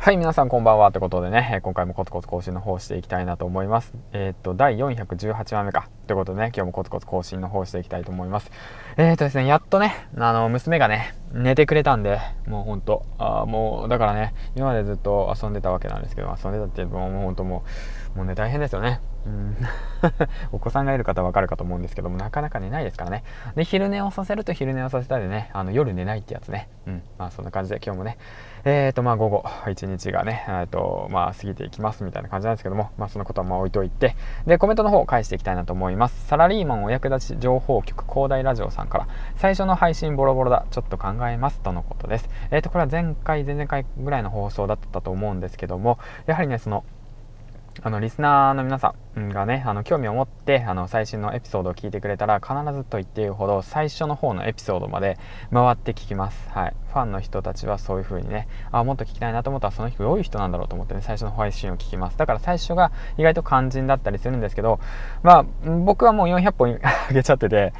はい、皆さんこんばんは。ってことでね、今回もコツコツ更新の方していきたいなと思います。えー、っと、第418話目か。ということでね、今日もコツコツ更新の方していきたいと思います。えー、とですね、やっとね、あの、娘がね、寝てくれたんで、もうほんと、あもう、だからね、今までずっと遊んでたわけなんですけど、遊んでたっていうのも、うほんともう、もうね、大変ですよね。うん、お子さんがいる方わかるかと思うんですけども、なかなか寝ないですからね。で、昼寝をさせると昼寝をさせたりね、あの、夜寝ないってやつね。うん、まあそんな感じで今日もね、えっ、ー、と、まあ午後、一日がね、えっ、と、まあ過ぎていきますみたいな感じなんですけども、まあそのことはまあ置いといて、で、コメントの方を返していきたいなと思います。サラリーマンお役立ち情報局広大ラジオさんから、最初の配信ボロボロだ、ちょっと考えますとのことです。えっ、ー、と、これは前回、前々回ぐらいの放送だったと思うんですけども、やはりね、その、あのリスナーの皆さんがねあの興味を持ってあの最新のエピソードを聞いてくれたら必ずと言っていいほど最初の方のエピソードまで回って聞きます、はい、ファンの人たちはそういう風にねあもっと聞きたいなと思ったらその人どういう人なんだろうと思ってね最初の配信を聞きますだから最初が意外と肝心だったりするんですけどまあ僕はもう400本 あげちゃってて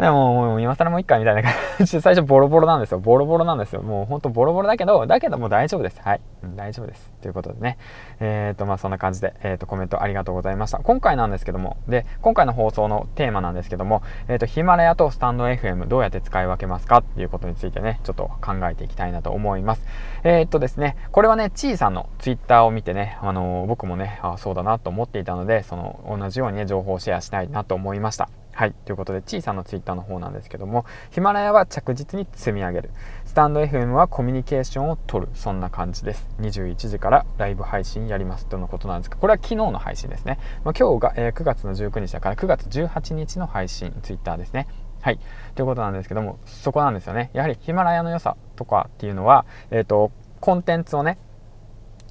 でも、もう今更もういっかみたいな感じで、最初ボロボロなんですよ。ボロボロなんですよ。もうほんとボロボロだけど、だけどもう大丈夫です。はい。うん、大丈夫です。ということでね。えっ、ー、と、まあそんな感じで、えっ、ー、と、コメントありがとうございました。今回なんですけども、で、今回の放送のテーマなんですけども、えっ、ー、と、ヒマラヤとスタンド FM どうやって使い分けますかっていうことについてね、ちょっと考えていきたいなと思います。えっとですね、これはね、ちいさんのツイッターを見てね、あの僕もね、あそうだなと思っていたので、その、同じようにね、情報をシェアしたいなと思いました。はい。ということで、小さなツイッターの方なんですけども、ヒマラヤは着実に積み上げる。スタンド FM はコミュニケーションを取る。そんな感じです。21時からライブ配信やりますとのことなんですが、これは昨日の配信ですね。まあ、今日が、えー、9月の19日だから9月18日の配信、ツイッターですね。はい。ということなんですけども、そこなんですよね。やはりヒマラヤの良さとかっていうのは、えっ、ー、と、コンテンツをね、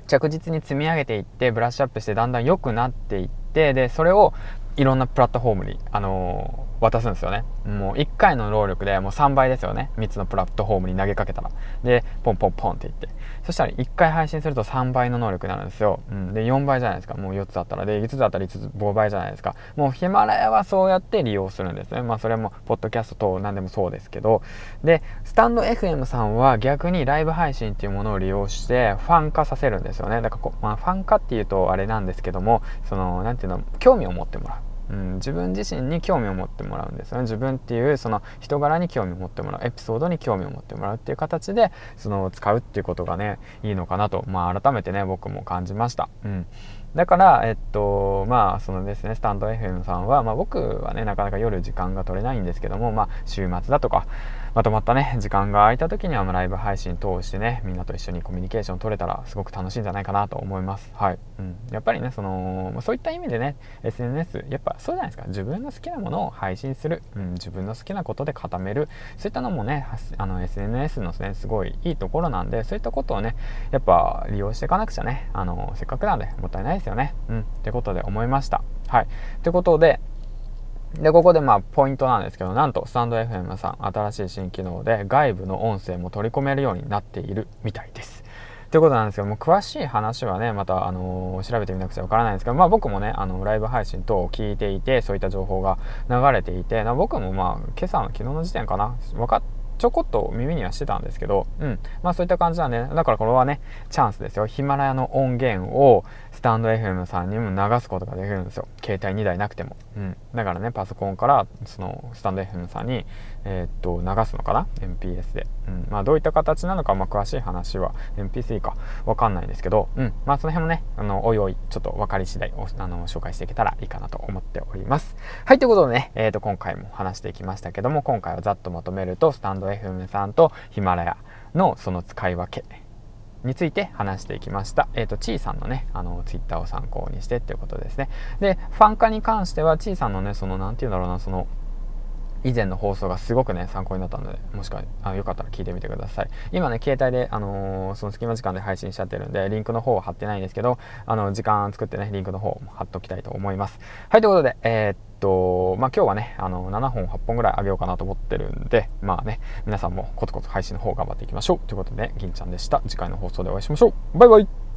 着実に積み上げていって、ブラッシュアップしてだんだん良くなっていって、で、それをいろんなプラットフォームに、あのー、渡すんですよね。もう1回の労力でもう3倍ですよね。3つのプラットフォームに投げかけたら。で、ポンポンポンっていって。そしたら1回配信すると3倍の能力になるんですよ。うん、で、4倍じゃないですか。もう4つあったら。で、5つあったら5つ5倍じゃないですか。もうヒマラヤはそうやって利用するんですね。まあそれも、ポッドキャスト等何でもそうですけど。で、スタンド FM さんは逆にライブ配信っていうものを利用してファン化させるんですよね。だからこう、まあファン化っていうとあれなんですけども、その、なんていうの、興味を持ってもらう。うん、自分自身に興味を持ってもらうんですよね自分っていうその人柄に興味を持ってもらうエピソードに興味を持ってもらうっていう形でその使うっていうことがねいいのかなと、まあ、改めてね僕も感じました。うんだから、えっと、まあ、そのですね、スタンド FM さんは、まあ僕はね、なかなか夜時間が取れないんですけども、まあ週末だとか、まとまったね、時間が空いた時にはライブ配信通してね、みんなと一緒にコミュニケーション取れたらすごく楽しいんじゃないかなと思います。はい。うん。やっぱりね、その、そういった意味でね、SNS、やっぱそうじゃないですか。自分の好きなものを配信する。うん、自分の好きなことで固める。そういったのもね、あの SNS のね、すごいいいところなんで、そういったことをね、やっぱ利用していかなくちゃね、あの、せっかくなんでもったいないですよね。うん。ってことで思いました。はい。ということで、で、ここでまあポイントなんですけど、なんとスタンド FM さん新しい新機能で外部の音声も取り込めるようになっているみたいです。ということなんですけども、詳しい話はね、また、あのー、調べてみなくちゃわからないんですけど、まあ僕もね、あの、ライブ配信等を聞いていて、そういった情報が流れていて、僕もまあ、今朝の昨日の時点かな、分かっちょこっと耳にはしてたんですけど、うん。まあそういった感じなんで、だからこれはね、チャンスですよ。ヒマラヤの音源をスタンド FM さんにも流すことができるんですよ。携帯2台なくても。うん。だからね、パソコンからそのスタンド FM さんに、えー、っと、流すのかな ?MPS で。うん。まあどういった形なのか、まあ詳しい話は MP3 かわかんないんですけど、うん。まあその辺もね、あの、おいおい、ちょっと分かり次第あの、紹介していけたらいいかなと思っております。はい、ということでね、えー、っと、今回も話していきましたけども、今回はざっとまとめると、スタンド FM さんとヒマラヤのその使い分けについて話していきました。えっ、ー、と、ちいさんのね、あの、ツイッターを参考にしてっていうことですね。で、ファン化に関しては、ちいさんのね、その、なんて言うんだろうな、その、以前の放送がすごくね、参考になったので、もしかあよかったら聞いてみてください。今ね、携帯で、あのー、その隙間時間で配信しちゃってるんで、リンクの方は貼ってないんですけど、あの、時間作ってね、リンクの方も貼っときたいと思います。はい、ということで、えー、っと、まあ、今日はね、あの、7本、8本ぐらいあげようかなと思ってるんで、まあね、皆さんもコツコツ配信の方頑張っていきましょう。ということで、ね、銀ちゃんでした。次回の放送でお会いしましょう。バイバイ